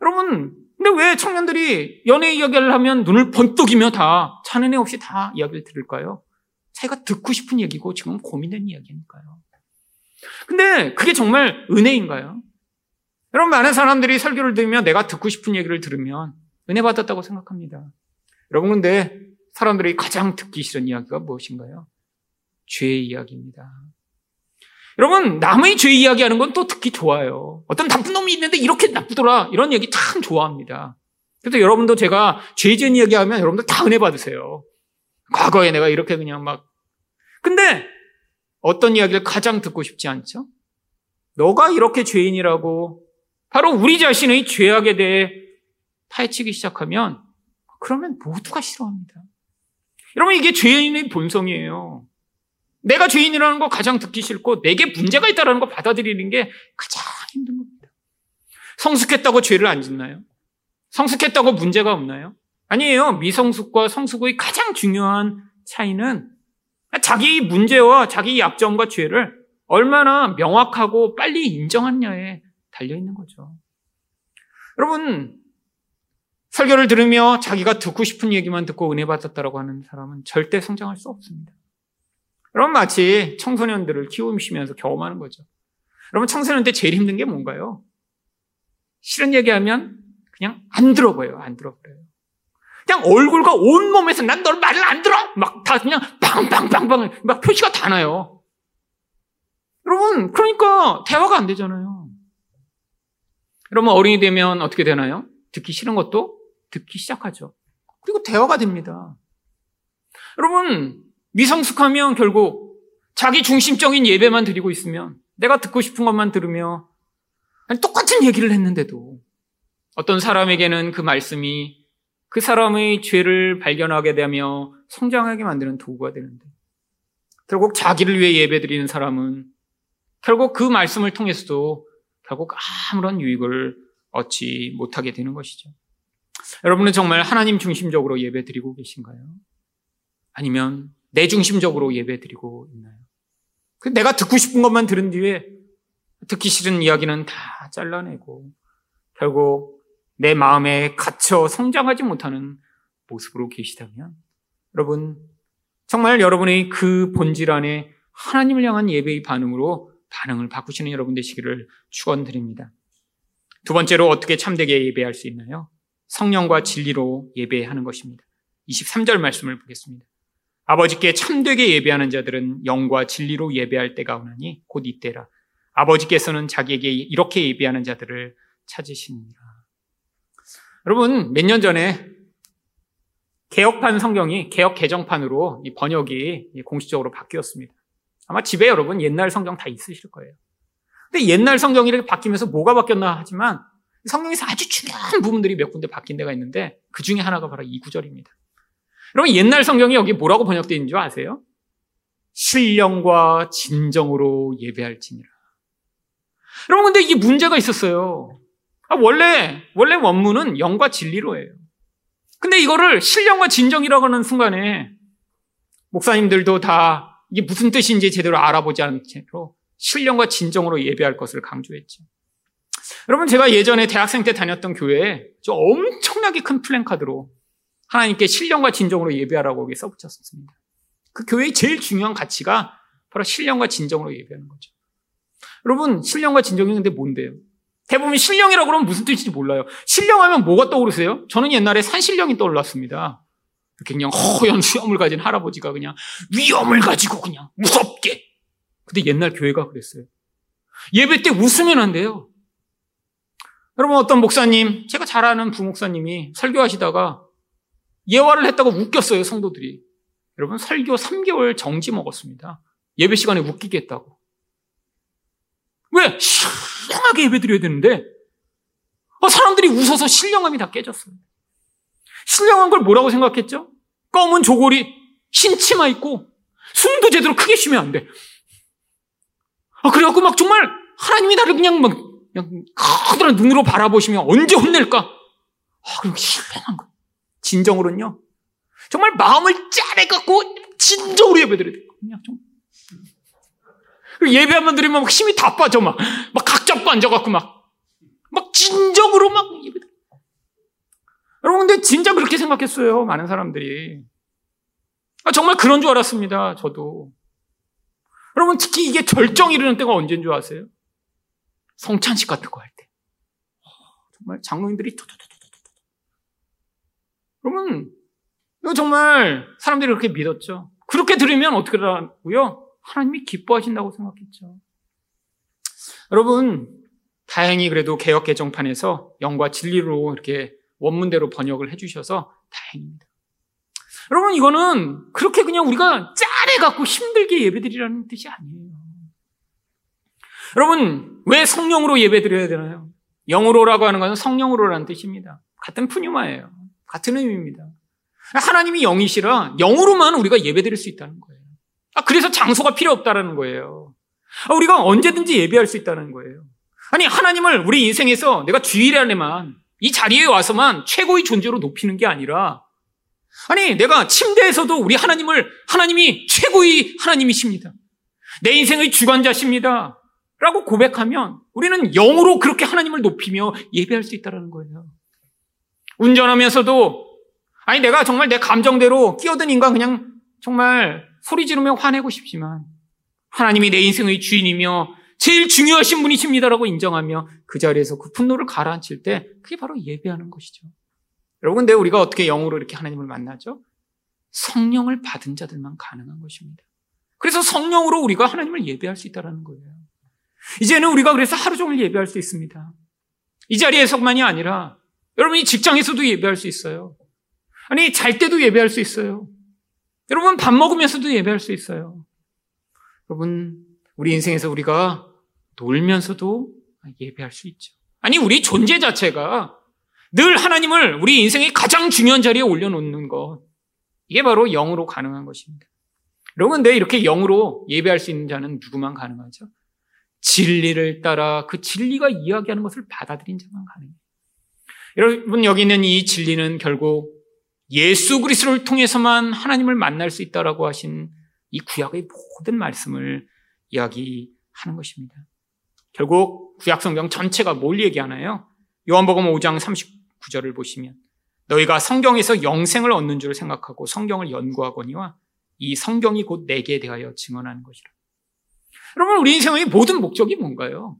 여러분, 근데 왜 청년들이 연애 이야기를 하면 눈을 번뜩이며 다 자는 애 없이 다 이야기를 들을까요? 자기가 듣고 싶은 얘기고 지금 고민된 이야기니까요. 근데 그게 정말 은혜인가요? 여러분, 많은 사람들이 설교를 들으면 내가 듣고 싶은 얘기를 들으면 은혜 받았다고 생각합니다. 여러분, 근데 사람들이 가장 듣기 싫은 이야기가 무엇인가요? 죄의 이야기입니다. 여러분, 남의 죄 이야기하는 건 또 듣기 좋아요. 어떤 나쁜 놈이 있는데 이렇게 나쁘더라. 이런 얘기 참 좋아합니다. 그래서 여러분도 제가 죄 지은 이야기하면 여러분들 다 은혜 받으세요. 과거에 내가 이렇게 그냥 막. 근데 어떤 이야기를 가장 듣고 싶지 않죠? 너가 이렇게 죄인이라고 바로 우리 자신의 죄악에 대해 파헤치기 시작하면 그러면 모두가 싫어합니다. 여러분 이게 죄인의 본성이에요. 내가 죄인이라는 거 가장 듣기 싫고 내게 문제가 있다는 거 받아들이는 게 가장 힘든 겁니다. 성숙했다고 죄를 안 짓나요? 성숙했다고 문제가 없나요? 아니에요. 미성숙과 성숙의 가장 중요한 차이는 자기 문제와 자기 약점과 죄를 얼마나 명확하고 빨리 인정하느냐에 달려 있는 거죠. 여러분, 설교를 들으며 자기가 듣고 싶은 얘기만 듣고 은혜 받았다라고 하는 사람은 절대 성장할 수 없습니다. 여러분, 마치 청소년들을 키우시면서 경험하는 거죠. 여러분, 청소년 때 제일 힘든 게 뭔가요? 싫은 얘기하면 그냥 안 들어봐요. 안 들어버려요. 그냥 얼굴과 온몸에서 난 널 말을 안 들어! 막 다 그냥 빵빵빵빵 막 표시가 다 나요. 여러분, 그러니까 대화가 안 되잖아요. 여러분, 어린이 되면 어떻게 되나요? 듣기 싫은 것도 듣기 시작하죠. 그리고 대화가 됩니다. 여러분, 미성숙하면 결국 자기 중심적인 예배만 드리고 있으면 내가 듣고 싶은 것만 들으며 똑같은 얘기를 했는데도 어떤 사람에게는 그 말씀이 그 사람의 죄를 발견하게 되며 성장하게 만드는 도구가 되는데 결국 자기를 위해 예배 드리는 사람은 결국 그 말씀을 통해서도 결국 아무런 유익을 얻지 못하게 되는 것이죠. 여러분은 정말 하나님 중심적으로 예배 드리고 계신가요? 아니면 내 중심적으로 예배 드리고 있나요? 그 내가 듣고 싶은 것만 들은 뒤에 듣기 싫은 이야기는 다 잘라내고 결국 내 마음에 갇혀 성장하지 못하는 모습으로 계시다면 여러분 정말 여러분의 그 본질 안에 하나님을 향한 예배의 반응으로 반응을 바꾸시는 여러분 되시기를 축원드립니다. 두 번째로 어떻게 참되게 예배할 수 있나요? 성령과 진리로 예배하는 것입니다. 23절 말씀을 보겠습니다. 아버지께 참되게 예배하는 자들은 영과 진리로 예배할 때가 오나니 곧 이때라. 아버지께서는 자기에게 이렇게 예배하는 자들을 찾으시니라. 여러분, 몇 년 전에 개혁판 성경이 개혁 개정판으로 이 번역이 공식적으로 바뀌었습니다. 아마 집에 여러분 옛날 성경 다 있으실 거예요. 근데 옛날 성경이 이렇게 바뀌면서 뭐가 바뀌었나 하지만 성경에서 아주 중요한 부분들이 몇 군데 바뀐 데가 있는데 그 중에 하나가 바로 이 구절입니다. 여러분 옛날 성경이 여기 뭐라고 번역되어 있는 줄 아세요? 신령과 진정으로 예배할지니라. 여러분 근데 이게 문제가 있었어요. 아, 원래 원래 원문은 영과 진리로예요. 근데 이거를 신령과 진정이라고 하는 순간에 목사님들도 다 이게 무슨 뜻인지 제대로 알아보지 않은 채로 신령과 진정으로 예배할 것을 강조했죠. 여러분 제가 예전에 대학생 때 다녔던 교회에 엄청나게 큰 플랜카드로 하나님께 신령과 진정으로 예배하라고 여기 써붙였습니다. 그 교회의 제일 중요한 가치가 바로 신령과 진정으로 예배하는 거죠. 여러분 신령과 진정이 근데 뭔데요? 대부분 신령이라고 그러면 무슨 뜻인지 몰라요. 신령하면 뭐가 떠오르세요? 저는 옛날에 산신령이 떠올랐습니다. 이렇게 그냥 허연 수염을 가진 할아버지가 그냥 위험을 가지고 그냥 무섭게. 근데 옛날 교회가 그랬어요. 예배 때 웃으면 안 돼요. 여러분 어떤 목사님, 제가 잘 아는 부목사님이 설교하시다가 예화를 했다고 웃겼어요, 성도들이. 여러분 설교 3개월 정지 먹었습니다. 예배 시간에 웃기겠다고. 왜? 신령하게 예배 드려야 되는데 어, 사람들이 웃어서 신령함이 다 깨졌어요. 신령한 걸 뭐라고 생각했죠? 검은 조골이 흰 치마 입고 숨도 제대로 크게 쉬면 안 돼. 아, 그래갖고 막 정말 하나님이 나를 그냥 막 그냥 커다란 눈으로 바라보시면 언제 혼낼까? 아, 그럼 신령한 거. 진정으로는요. 정말 마음을 짜내갖고 진정으로 예배드려야 돼요. 그냥 좀. 예배 한번 드리면 막 힘이 다 빠져, 막. 막 각 잡고 앉아갖고 막. 막 진정으로 막 예배. 여러분, 근데 진짜 그렇게 생각했어요. 많은 사람들이. 아, 정말 그런 줄 알았습니다. 저도. 여러분, 특히 이게 절정 이르는 때가 언제인 줄 아세요? 성찬식 같은 거 할 때. 정말 장로님들이 토토토 여러분, 이거 정말 사람들이 그렇게 믿었죠. 그렇게 들으면 어떻게 하고요? 하나님이 기뻐하신다고 생각했죠. 여러분, 다행히 그래도 개혁 개정판에서 영과 진리로 이렇게 원문대로 번역을 해주셔서 다행입니다. 여러분, 이거는 그렇게 그냥 우리가 짜내갖고 힘들게 예배드리라는 뜻이 아니에요. 여러분, 왜 성령으로 예배드려야 되나요? 영으로라고 하는 것은 성령으로라는 뜻입니다. 같은 푸뉴마예요. 같은 의미입니다. 하나님이 영이시라 영으로만 우리가 예배드릴 수 있다는 거예요. 아, 그래서 장소가 필요 없다는 거예요. 아, 우리가 언제든지 예배할 수 있다는 거예요. 아니, 하나님을 우리 인생에서 내가 주일 안에만 이 자리에 와서만 최고의 존재로 높이는 게 아니라 아니, 내가 침대에서도 우리 하나님을 하나님이 최고의 하나님이십니다. 내 인생의 주관자십니다. 라고 고백하면 우리는 영으로 그렇게 하나님을 높이며 예배할 수 있다는 거예요. 운전하면서도 아니 내가 정말 내 감정대로 끼어든 인간 그냥 정말 소리 지르며 화내고 싶지만 하나님이 내 인생의 주인이며 제일 중요하신 분이십니다라고 인정하며 그 자리에서 그 분노를 가라앉힐 때 그게 바로 예배하는 것이죠. 여러분, 근데 우리가 어떻게 영으로 이렇게 하나님을 만나죠? 성령을 받은 자들만 가능한 것입니다. 그래서 성령으로 우리가 하나님을 예배할 수 있다는 거예요. 이제는 우리가 그래서 하루 종일 예배할 수 있습니다. 이 자리에서만이 아니라 여러분이 직장에서도 예배할 수 있어요. 아니, 잘 때도 예배할 수 있어요. 여러분, 밥 먹으면서도 예배할 수 있어요. 여러분, 우리 인생에서 우리가 놀면서도 예배할 수 있죠. 아니, 우리 존재 자체가 늘 하나님을 우리 인생의 가장 중요한 자리에 올려놓는 것. 이게 바로 영으로 가능한 것입니다. 여러분, 근데 이렇게 영으로 예배할 수 있는 자는 누구만 가능하죠? 진리를 따라 그 진리가 이야기하는 것을 받아들인 자만 가능해요. 여러분, 여기 있는 이 진리는 결국 예수 그리스도를 통해서만 하나님을 만날 수 있다라고 하신 이 구약의 모든 말씀을 이야기하는 것입니다. 결국 구약 성경 전체가 뭘 얘기하나요? 요한복음 5장 39절을 보시면 너희가 성경에서 영생을 얻는 줄 생각하고 성경을 연구하거니와 이 성경이 곧 내게 대하여 증언하는 것이라. 여러분 우리 인생의 모든 목적이 뭔가요?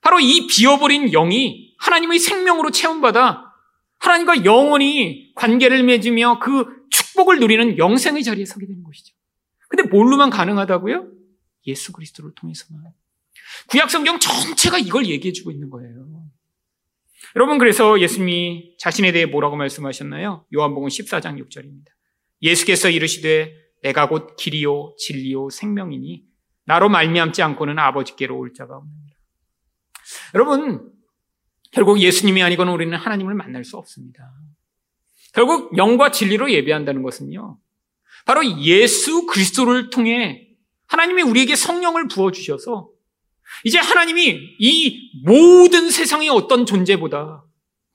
바로 이 비어버린 영이 하나님의 생명으로 체험받아 하나님과 영원히 관계를 맺으며 그 축복을 누리는 영생의 자리에 서게 되는 것이죠. 근데 뭘로만 가능하다고요? 예수 그리스도를 통해서만. 구약 성경 전체가 이걸 얘기해 주고 있는 거예요. 여러분 그래서 예수님이 자신에 대해 뭐라고 말씀하셨나요? 요한복음 14장 6절입니다. 예수께서 이르시되 내가 곧 길이요 진리요 생명이니 나로 말미암지 않고는 아버지께로 올 자가 없느니라. 여러분 결국 예수님이 아니고는 우리는 하나님을 만날 수 없습니다. 결국 영과 진리로 예배한다는 것은요. 바로 예수 그리스도를 통해 하나님이 우리에게 성령을 부어 주셔서 이제 하나님이 이 모든 세상의 어떤 존재보다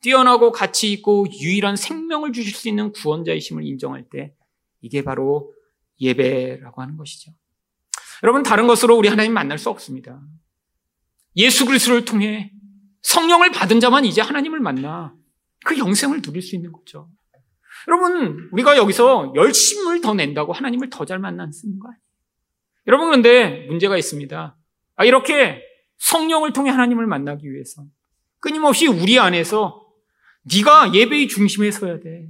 뛰어나고 가치 있고 유일한 생명을 주실 수 있는 구원자이심을 인정할 때 이게 바로 예배라고 하는 것이죠. 여러분 다른 것으로 우리 하나님 만날 수 없습니다. 예수 그리스도를 통해 성령을 받은 자만 이제 하나님을 만나 그 영생을 누릴 수 있는 거죠. 여러분 우리가 여기서 열심을 더 낸다고 하나님을 더 잘 만나는 거 아니에요. 여러분 그런데 문제가 있습니다. 아, 이렇게 성령을 통해 하나님을 만나기 위해서 끊임없이 우리 안에서 네가 예배의 중심에 서야 돼.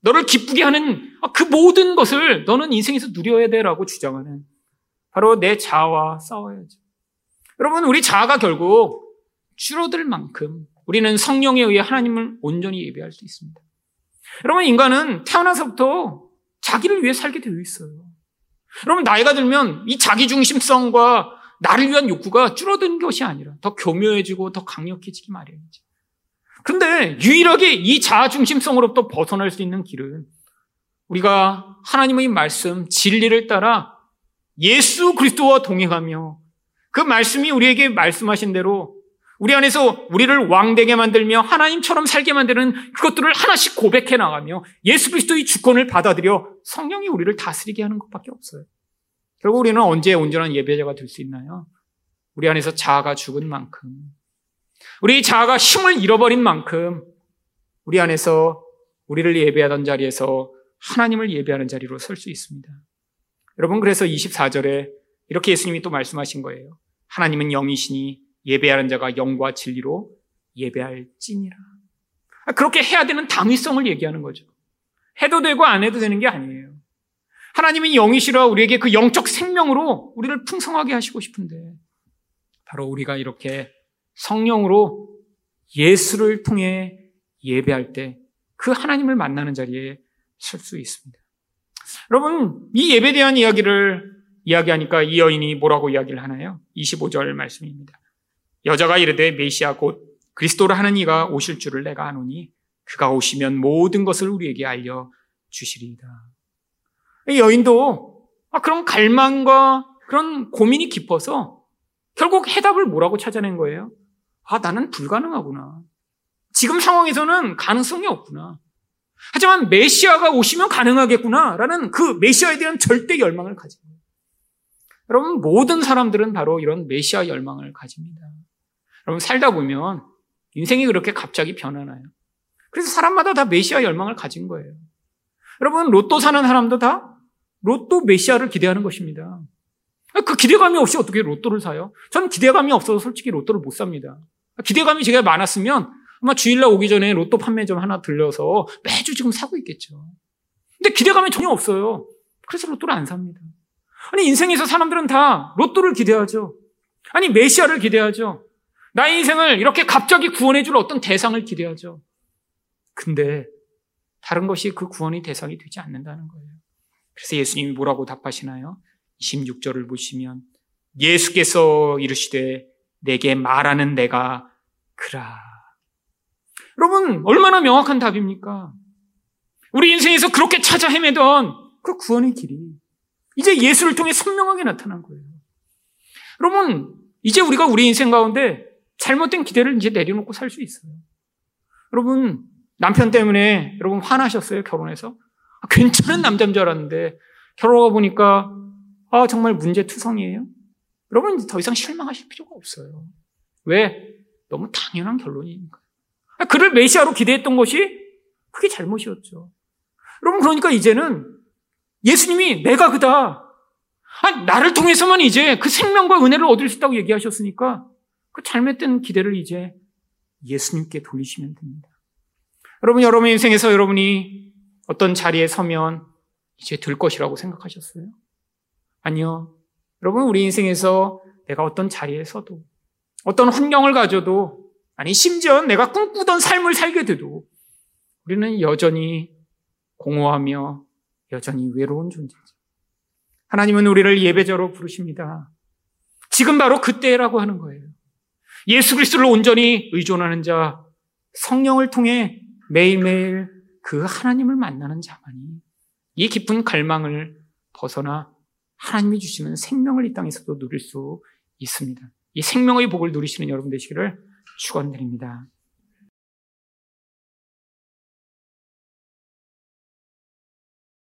너를 기쁘게 하는 그 모든 것을 너는 인생에서 누려야 돼라고 주장하는 바로 내 자아와 싸워야죠. 여러분, 우리 자아가 결국 줄어들 만큼 우리는 성령에 의해 하나님을 온전히 예배할 수 있습니다. 여러분, 인간은 태어나서부터 자기를 위해 살게 되어 있어요. 여러분, 나이가 들면 이 자기중심성과 나를 위한 욕구가 줄어드는 것이 아니라 더 교묘해지고 더 강력해지기 마련이지. 근데 유일하게 이 자아중심성으로부터 벗어날 수 있는 길은 우리가 하나님의 말씀, 진리를 따라 예수 그리스도와 동행하며 그 말씀이 우리에게 말씀하신 대로 우리 안에서 우리를 왕되게 만들며 하나님처럼 살게 만드는 그것들을 하나씩 고백해 나가며 예수 그리스도의 주권을 받아들여 성령이 우리를 다스리게 하는 것밖에 없어요. 결국 우리는 언제 온전한 예배자가 될 수 있나요? 우리 안에서 자아가 죽은 만큼, 우리 자아가 힘을 잃어버린 만큼, 우리 안에서 우리를 예배하던 자리에서 하나님을 예배하는 자리로 설 수 있습니다. 여러분, 그래서 24절에 이렇게 예수님이 또 말씀하신 거예요. 하나님은 영이시니 예배하는 자가 영과 진리로 예배할지니라. 그렇게 해야 되는 당위성을 얘기하는 거죠. 해도 되고 안 해도 되는 게 아니에요. 하나님이 영이시라 우리에게 그 영적 생명으로 우리를 풍성하게 하시고 싶은데 바로 우리가 이렇게 성령으로 예수를 통해 예배할 때 그 하나님을 만나는 자리에 설 수 있습니다. 여러분, 이 예배에 대한 이야기를 이야기하니까 이 여인이 뭐라고 이야기를 하나요? 25절 말씀입니다. 여자가 이르되 메시아 곧 그리스도를 하는 이가 오실 줄을 내가 아노니 그가 오시면 모든 것을 우리에게 알려 주시리이다. 여인도 아, 그런 갈망과 그런 고민이 깊어서 결국 해답을 뭐라고 찾아낸 거예요? 아, 나는 불가능하구나. 지금 상황에서는 가능성이 없구나. 하지만 메시아가 오시면 가능하겠구나. 라는 그 메시아에 대한 절대 열망을 거예요. 여러분, 모든 사람들은 바로 이런 메시아 열망을 가집니다. 여러분, 살다 보면 인생이 그렇게 갑자기 변하나요? 그래서 사람마다 다 메시아 열망을 가진 거예요. 여러분, 로또 사는 사람도 다 로또 메시아를 기대하는 것입니다. 그 기대감이 없이 어떻게 로또를 사요? 저는 기대감이 없어서 솔직히 로또를 못 삽니다. 기대감이 제가 많았으면 아마 주일날 오기 전에 로또 판매점 하나 들려서 매주 지금 사고 있겠죠. 근데 기대감이 전혀 없어요. 그래서 로또를 안 삽니다. 아니, 인생에서 사람들은 다 로또를 기대하죠. 아니, 메시아를 기대하죠. 나의 인생을 이렇게 갑자기 구원해줄 어떤 대상을 기대하죠. 근데 다른 것이 그 구원의 대상이 되지 않는다는 거예요. 그래서 예수님이 뭐라고 답하시나요? 26절을 보시면 예수께서 이르시되 내게 말하는 내가 그라. 여러분, 얼마나 명확한 답입니까? 우리 인생에서 그렇게 찾아 헤매던 그 구원의 길이 이제 예수를 통해 선명하게 나타난 거예요. 여러분, 이제 우리가 우리 인생 가운데 잘못된 기대를 이제 내려놓고 살 수 있어요. 여러분, 남편 때문에 여러분 화나셨어요, 결혼해서? 아, 괜찮은 남자인 줄 알았는데, 결혼하고 보니까, 아, 정말 문제투성이에요? 여러분, 더 이상 실망하실 필요가 없어요. 왜? 너무 당연한 결론이니까. 아, 그를 메시아로 기대했던 것이 그게 잘못이었죠. 여러분, 그러니까 이제는 예수님이 내가 그다. 아, 나를 통해서만 이제 그 생명과 은혜를 얻을 수 있다고 얘기하셨으니까 그 잘못된 기대를 이제 예수님께 돌리시면 됩니다. 여러분, 여러분 인생에서 여러분이 어떤 자리에 서면 이제 될 것이라고 생각하셨어요? 아니요. 여러분, 우리 인생에서 내가 어떤 자리에 서도, 어떤 환경을 가져도, 아니, 심지어 내가 꿈꾸던 삶을 살게 돼도, 우리는 여전히 공허하며 여전히 외로운 존재죠. 하나님은 우리를 예배자로 부르십니다. 지금 바로 그때라고 하는 거예요. 예수 그리스도를 온전히 의존하는 자, 성령을 통해 매일매일 그 하나님을 만나는 자만이 이 깊은 갈망을 벗어나 하나님이 주시는 생명을 이 땅에서도 누릴 수 있습니다. 이 생명의 복을 누리시는 여러분 되시기를 축원드립니다.